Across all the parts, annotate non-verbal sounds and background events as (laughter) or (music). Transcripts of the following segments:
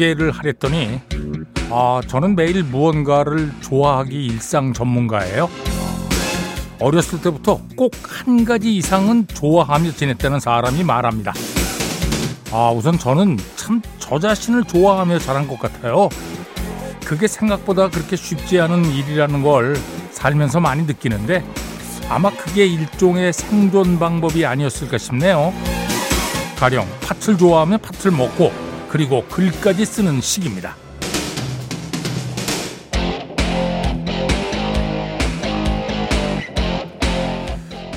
소개를 하랬더니 아, 저는 매일 무언가를 좋아하기 일상 전문가예요. 어렸을 때부터 꼭 한 가지 이상은 좋아하며 지냈다는 사람이 말합니다. 아, 우선 저는 참 저 자신을 좋아하며 자란 것 같아요. 그게 생각보다 그렇게 쉽지 않은 일이라는 걸 살면서 많이 느끼는데 아마 그게 일종의 생존 방법이 아니었을까 싶네요. 가령 팥을 좋아하면 팥을 먹고 그리고 글까지 쓰는 시기입니다.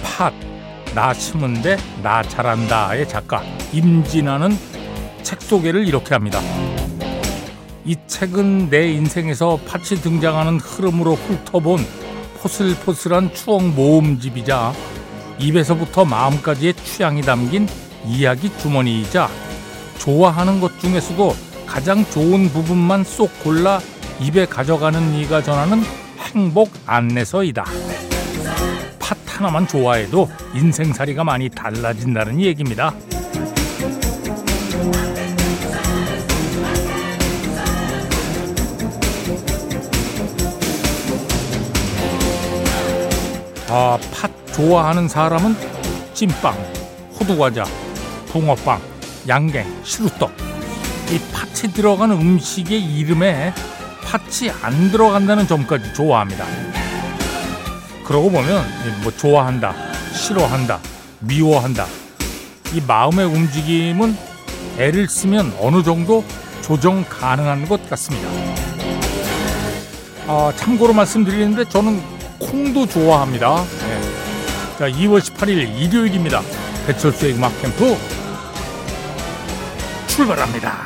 팥, 나 심은데 나 잘한다의 작가 임진아는 책 소개를 이렇게 합니다. 이 책은 내 인생에서 팥이 등장하는 흐름으로 훑어본 포슬포슬한 추억 모음집이자 입에서부터 마음까지의 취향이 담긴 이야기 주머니이자 좋아하는 것 중에서도 가장 좋은 부분만 쏙 골라 입에 가져가는 이가 전하는 행복 안내서이다. 팥 하나만 좋아해도 인생살이가 많이 달라진다는 얘기입니다. 아, 팥 좋아하는 사람은 찐빵, 호두과자, 붕어빵, 양갱, 시루떡. 이 팥이 들어간 음식의 이름에 팥이 안 들어간다는 점까지 좋아합니다. 그러고 보면 뭐 좋아한다, 싫어한다, 미워한다. 이 마음의 움직임은 애를 쓰면 어느 정도 조정 가능한 것 같습니다. 아, 참고로 말씀드리는데 저는 콩도 좋아합니다. 네. 자, 2월 18일 일요일입니다. 배철수의 음악 캠프 출발합니다.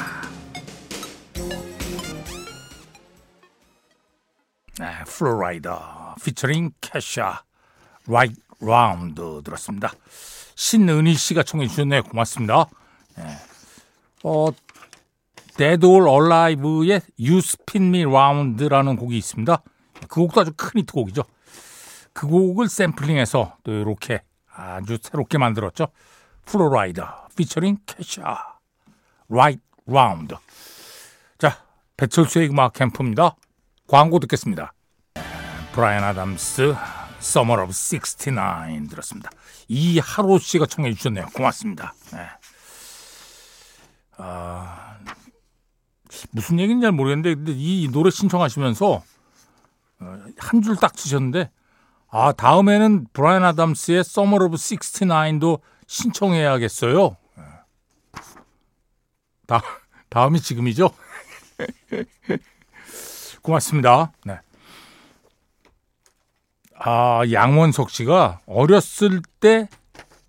네, Flo Rida featuring Kesha Right Round 들었습니다. 신은희 씨가 청해 주셨네요. 고맙습니다. 네. 어, Dead or Alive의 You Spin Me Round라는 곡이 있습니다. 그 곡도 아주 큰 히트곡이죠. 그 곡을 샘플링해서 또 이렇게 아주 새롭게 만들었죠. Flo Rida featuring Kesha Right Round. 자, 배철수의 음악 캠프입니다. 광고 듣겠습니다. 브라이언 아담스 Summer of 69 들었습니다. 이하로 씨가 청해 주셨네요. 고맙습니다. 네. 아, 무슨 얘기인지 잘 모르겠는데 근데 이 노래 신청하시면서 어, 한줄 딱 치셨는데 아 다음에는 브라이언 아담스의 Summer of 69도 신청해야겠어요. 네. 다 다음이 지금이죠. (laughs) 고맙습니다. 네. 아, 양원석 씨가 어렸을 때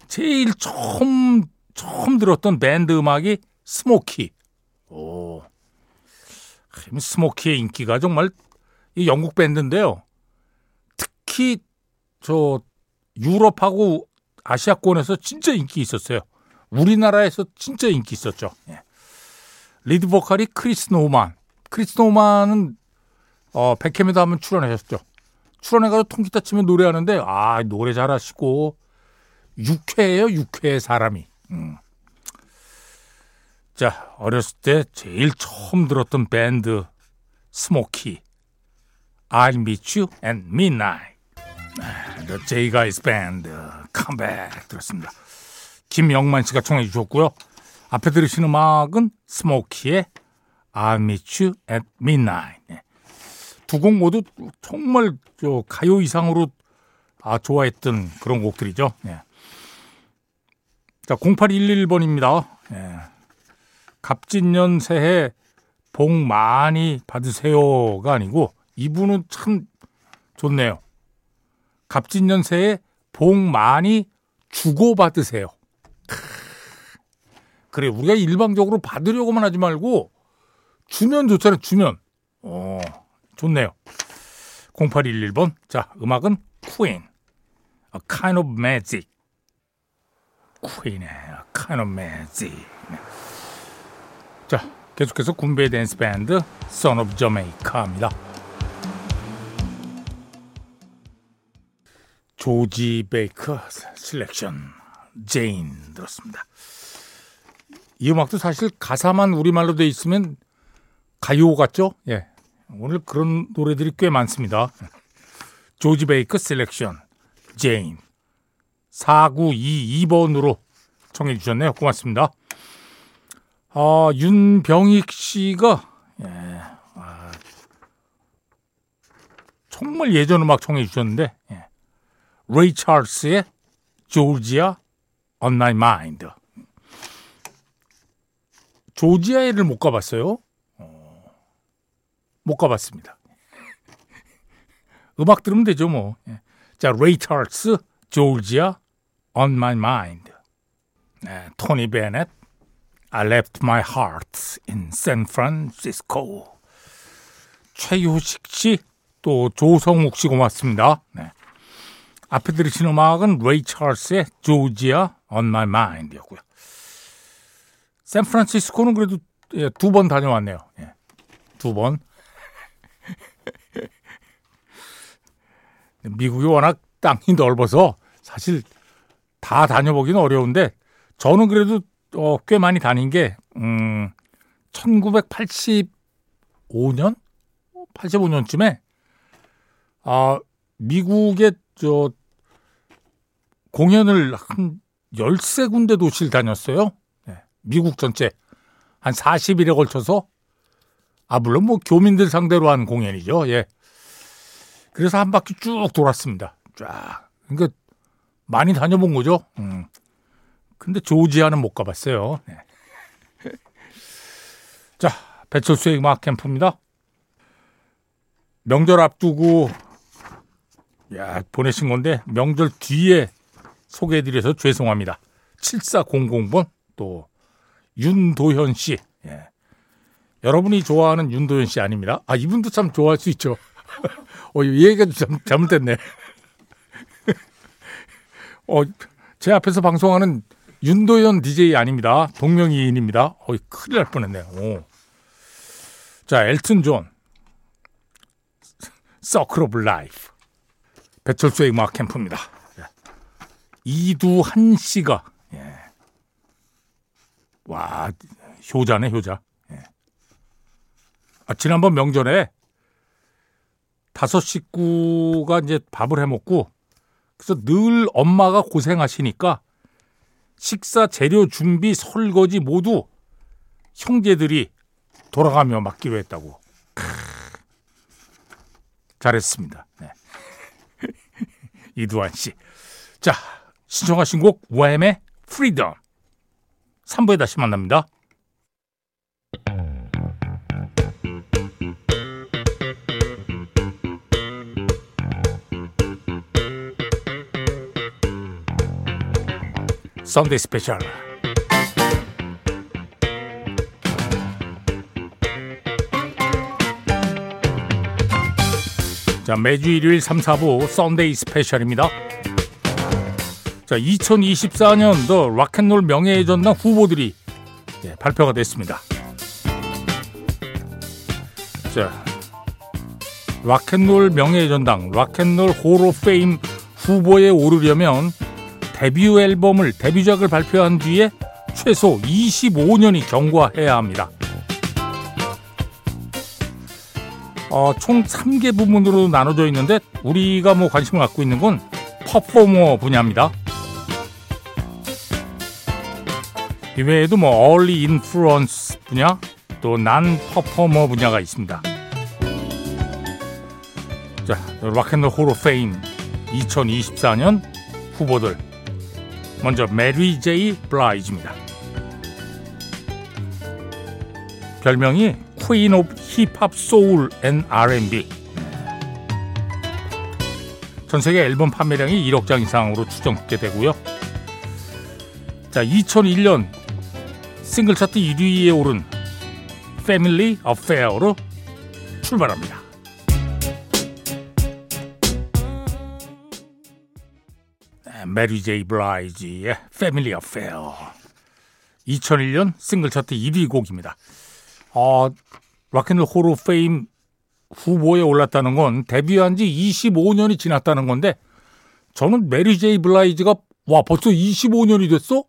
제일 처음 처음 들었던 밴드 음악이 스모키. 오. 스모키의 인기가 정말 이 영국 밴드인데요. 특히 저 유럽하고 아시아권에서 진짜 인기 있었어요. 우리나라에서 진짜 인기 있었죠. 예. 리드 보컬이 크리스 노만. 크리스 노만은 어, 배캠에도 한번 출연하셨죠. 출연해가지고 통기타 치면 노래하는데 아 노래 잘하시고 유쾌해요 유쾌 사람이. 음. 자 어렸을 때 제일 처음 들었던 밴드 스모키 I'll meet you at midnight. The J Guys Band 컴백 들었습니다. 김영만 씨가 청해 주셨고요. 앞에 들으신 음악은 스모키의 I'll meet you at midnight. 두곡 모두 정말 저 가요 이상으로 아, 좋아했던 그런 곡들이죠. 예. 자, 0811번입니다. 예. 갑진년 새해 복 많이 받으세요가 아니고 이분은 참 좋네요. 갑진년 새해 복 많이 주고 받으세요. 그래, 우리가 일방적으로 받으려고만 하지 말고 주면 좋잖아요, 주면. 어, 좋네요. 0811번. 자, 음악은 Queen. A kind of magic. Queen의 A kind of magic. 네. 자, 계속해서 군베이 댄스 밴드 Son of Jamaica입니다. 조지 베이커 Selection Jane 들었습니다. 이 음악도 사실 가사만 우리말로 돼 있으면 가요 같죠? 예. 오늘 그런 노래들이 꽤 많습니다. George Baker Selection, Jane. 4922번으로 청해 주셨네요. 고맙습니다. 아, 윤병익 씨가, 예, 아, 정말 예전 음악 청해 주셨는데, 예. 레이 찰스의 조지아 on my mind. 조지아에를 못 가봤어요. 어, 못 가봤습니다. 음악 들으면 되죠, 뭐. 예. 자, 레이 찰스, 조지아 on my mind. 네, 토니 베넷, I left my heart in San Francisco. 최효식 씨, 또 조성욱 씨 고맙습니다. 네. 앞에 들으신 음악은 레이 찰스의 조지아 on my mind였고요. 샌프란시스코는 그래도 예, 두 번 다녀왔네요. 예, 두 번. (laughs) 미국이 워낙 땅이 넓어서 사실 다 다녀보기는 어려운데 저는 그래도 어, 꽤 많이 다닌 게 음, 1985년, 85년쯤에 아 미국의 저 공연을 한 13군데 도시를 다녔어요. 네, 미국 전체 한 40일에 걸쳐서 아 물론 뭐 교민들 상대로 한 공연이죠. 예. 그래서 한 바퀴 쭉 돌았습니다. 쫙. 그러니까 많이 다녀본 거죠. 음. 근데 조지아는 못 가봤어요. 네. (laughs) 자, 배철수의 음악 캠프입니다. 명절 앞두고 야 보내신 건데 명절 뒤에 소개해드려서 죄송합니다. 7400번 또 윤도현 씨. 예. 여러분이 좋아하는 윤도현 씨 아닙니다. 아 이분도 참 좋아할 수 있죠. (laughs) 어, 이 얘기가 좀 잘못됐네. (laughs) 어, 제 앞에서 방송하는 윤도현 DJ 아닙니다. 동명이인입니다. 어, 큰일 날 뻔했네요. 오. 자, 엘튼 존. Circle of Life. 배철수의 음악 캠프입니다. 이두한 씨가 예. 와 효자네 효자. 예. 아, 지난번 명절에 다섯 식구가 이제 밥을 해 먹고 그래서 늘 엄마가 고생하시니까 식사 재료 준비 설거지 모두 형제들이 돌아가며 맡기로 했다고. 크, 잘했습니다. 네. (laughs) 이두한 씨. 자, 신청하신 곡 Wham의 Freedom 3부에 다시 만납니다. Sunday Special 자 매주 일요일 3, 4부 Sunday Special입니다. 자, 2024년도 로큰롤 명예의 전당 후보들이 예, 발표가 됐습니다. 자, 락앤롤 명예의 전당, 락앤롤 호로 페임 후보에 오르려면 데뷔 앨범을 데뷔작을 발표한 뒤에 최소 25년이 경과해야 합니다. 어, 총 3개 부문으로 나눠져 있는데 우리가 뭐 관심을 갖고 있는 건 퍼포머 분야입니다. 이외에도 뭐 early influence 분야 또 난 퍼포머 분야가 있습니다. 자, Rock and Roll Hall of Fame 2024년 후보들 먼저 메리 제이 블라이즈입니다. 별명이 Queen of Hip Hop Soul and R&B 전 세계 앨범 판매량이 1억 장 이상으로 추정되게 되고요. 자, 2001년 싱글 차트 1위에 오른 Family Affair로 출발합니다. 메리 제이 블라이지의 Family Affair 2001년 싱글 차트 1위 곡입니다. 어, Rock and Roll Hall of Fame 후보에 올랐다는 건 데뷔한 지 25년이 지났다는 건데 저는 메리 제이 블라이즈가 와 벌써 25년이 됐어?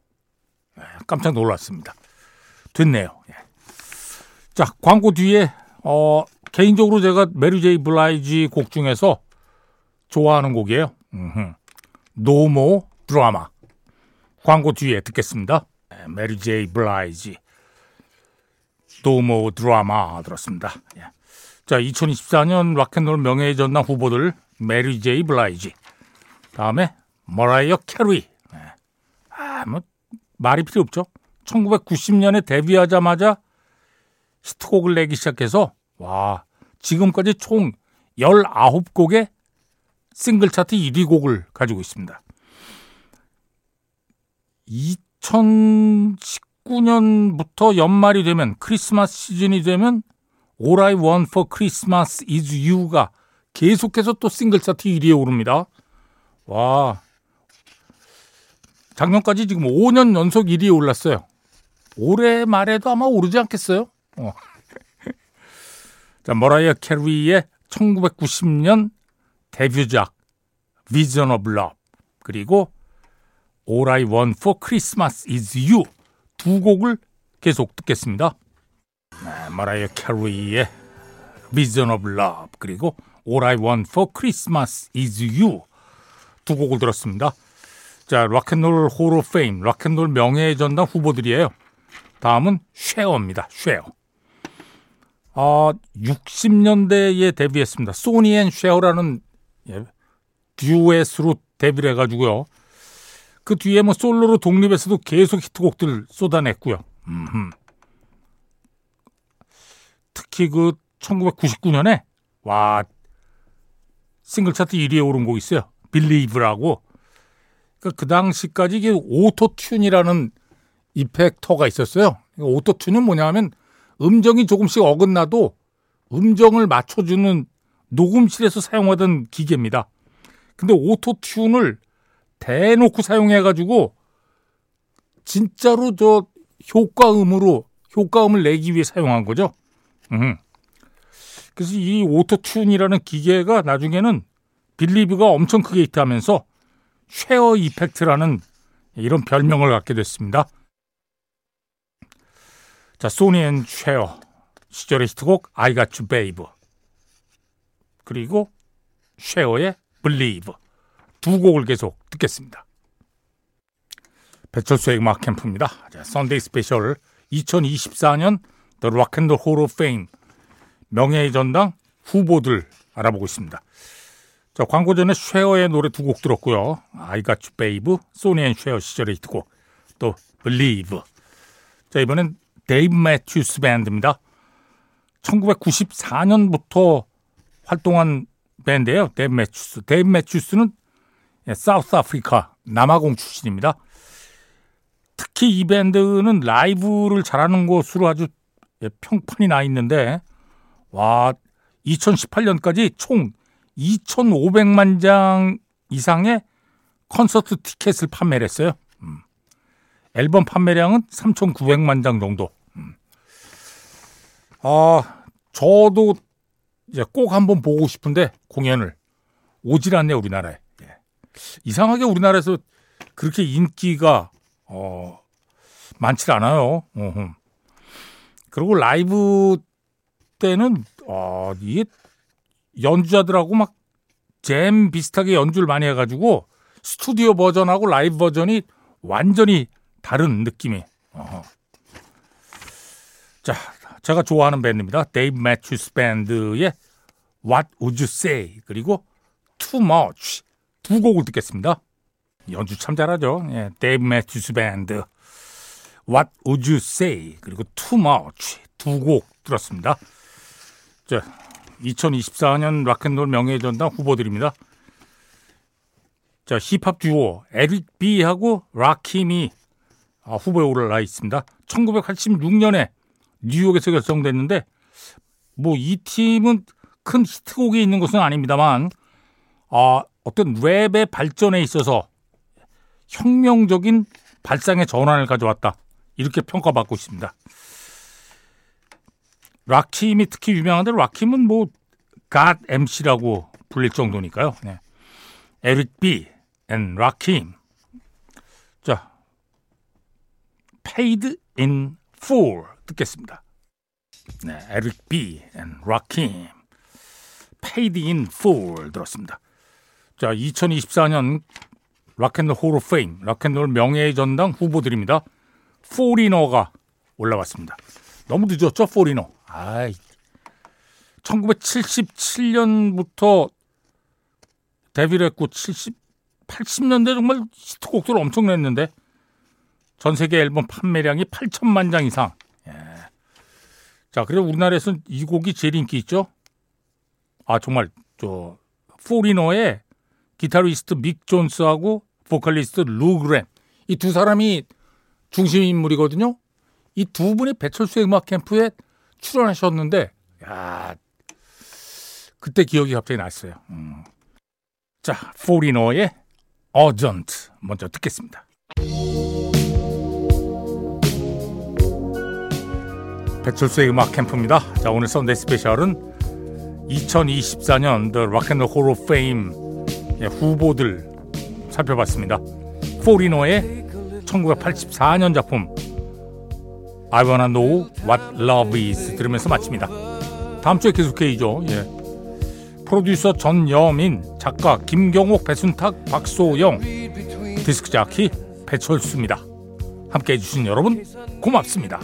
깜짝 놀랐습니다. 됐네요. 예. 자, 광고 뒤에 어, 개인적으로 제가 메리 제이 블라이지 곡 중에서 좋아하는 곡이에요. No More Drama. 광고 뒤에 듣겠습니다. 네, 메리 제이 블라이지. No More Drama 들었습니다. 예. 자, 2024년 락앤롤 명예의 전당 후보들 메리 제이 블라이지. 다음에 머라이어 캐리. 네. 아, 뭐 말이 필요 없죠. 1990년에 데뷔하자마자 히트곡을 내기 시작해서 와 지금까지 총 19곡의 싱글 차트 1위 곡을 가지고 있습니다. 2019년부터 연말이 되면 크리스마스 시즌이 되면 All I Want for Christmas is You가 계속해서 또 싱글 차트 1위에 오릅니다. 와 작년까지 지금 5년 연속 1위에 올랐어요. 올해 말에도 아마 오르지 않겠어요? 어. 자, 머라이어 캐리의 1990년 데뷔작 Vision of Love 그리고 All I Want for Christmas is You 두 곡을 계속 듣겠습니다. 네, 머라이어 캐리의 Vision of Love 그리고 All I Want for Christmas is You 두 곡을 들었습니다. 자, Rock and Roll Hall of Fame, 락앤롤 명예의 전당 후보들이에요. 다음은 쉐어입니다. 쉐어. 아, 60년대에 데뷔했습니다. 소니 앤 쉐어라는 예, 듀엣으로 데뷔를 해가지고요. 그 뒤에 뭐 솔로로 독립해서도 계속 히트곡들 쏟아냈고요. 음흠. 특히 그 1999년에 와 싱글 차트 1위에 오른 곡 있어요. Believe라고. 그, 그 당시까지 이게 Auto-Tune이라는 effector가 있었어요. Auto-Tune은 뭐냐면 음정이 조금씩 어긋나도 음정을 맞춰주는 녹음실에서 사용하던 기계입니다. 근데 Auto-Tune을 대놓고 사용해가지고 진짜로 저 효과음으로 효과음을 내기 위해 사용한 거죠. 음. 그래서 이 Auto-Tune이라는 기계가 나중에는 Believe가 엄청 크게 히트하면서 쉐어 effect라는 이런 별명을 갖게 됐습니다. 자, 소니 앤 쉐어 시절의 히트곡 I Got You Babe 그리고 쉐어의 Believe 두 곡을 계속 듣겠습니다. 배철수의 음악 캠프입니다. 자, Sunday Special 2024년 The Rock and Roll Hall of Fame 명예의 전당 후보들 알아보고 있습니다. 자, 광고 전에 쉐어의 노래 두 곡 들었고요. I Got You Babe, 소니 앤 쉐어 시절의 히트곡, 또 Believe. 자, 이번엔 데이브 매튜스 밴드입니다. 1994년부터 활동한 밴드예요. 데이브 매튜스. 데이브 매튜스는 South Africa 남아공 출신입니다. 특히 이 밴드는 라이브를 잘하는 걸로 아주 평판이 나 있는데 와 2018년까지 총 2,500만 장 이상의 콘서트 티켓을 판매를 했어요. 음. 앨범 판매량은 3,900만 장 정도. 아, 저도 이제 꼭 한번 보고 싶은데 공연을 오질 않네 우리나라에. 예. 이상하게 우리나라에서 그렇게 인기가 어, 많지 않아요. 어흠. 그리고 라이브 때는 어, 이게 연주자들하고 막 잼 비슷하게 연주를 많이 해가지고 스튜디오 버전하고 라이브 버전이 완전히 다른 느낌이. 어허. 자, 제가 좋아하는 밴드입니다. 데이브 매튜스 밴드의 What Would You Say 그리고 Too Much 두 곡을 듣겠습니다. 연주 참 잘하죠. 예, 데이브 매튜스 밴드 What Would You Say 그리고 Too Much 두 곡 들었습니다. 자, 2024년 락앤롤 명예의 전당 후보들입니다. 자, 힙합 듀오 에릭 비하고 라킴이 아, 후보에 올라 있습니다. 1986년에 뉴욕에서 결성됐는데 뭐 이 팀은 큰 히트곡이 있는 것은 아닙니다만 아, 어떤 랩의 발전에 있어서 혁명적인 발상의 전환을 가져왔다. 이렇게 평가받고 있습니다. 락킴이 특히 유명한데 락킴은 뭐 God MC라고 불릴 정도니까요. 네. 에릭 B 앤 라킴. 자, Paid in Full 듣겠습니다. 네, 에릭 B 앤 라킴 Paid in Full 들었습니다. 자, 2024년 Rock and Roll Hall of Fame, 락앤롤 명예의 전당 후보들입니다. 포리너가 올라왔습니다. 너무 늦었죠, 포리너. 아이. 1977년부터 데뷔를 했고 70, 80년대 정말 히트곡들 을 엄청 냈는데 전 세계 앨범 판매량이 8천만 장 이상. 예. 자, 그리고 우리나라에서는 이 곡이 제일 인기 있죠. 아, 정말 저 포리너의 기타리스트 믹 존스하고 보컬리스트 루 그랜 이 두 사람이 중심 인물이거든요. 이 두 분이 배철수 음악 캠프에 출연하셨는데 야 그때 기억이 갑자기 났어요. 음. 자, 포리너의 Urgent 먼저 듣겠습니다. 배철수의 음악 캠프입니다. 자, 오늘 Sunday Special은 2024년 The Rock and Roll Hall of Fame 후보들 살펴봤습니다. 포리너의 1984년 작품 I Wanna Know What Love Is 들으면서 마칩니다. 다음 주에 계속해야죠. 예. 프로듀서 전여민, 작가 김경옥, 배순탁, 박소영, 디스크 자키 배철수입니다. 함께 해주신 여러분 고맙습니다.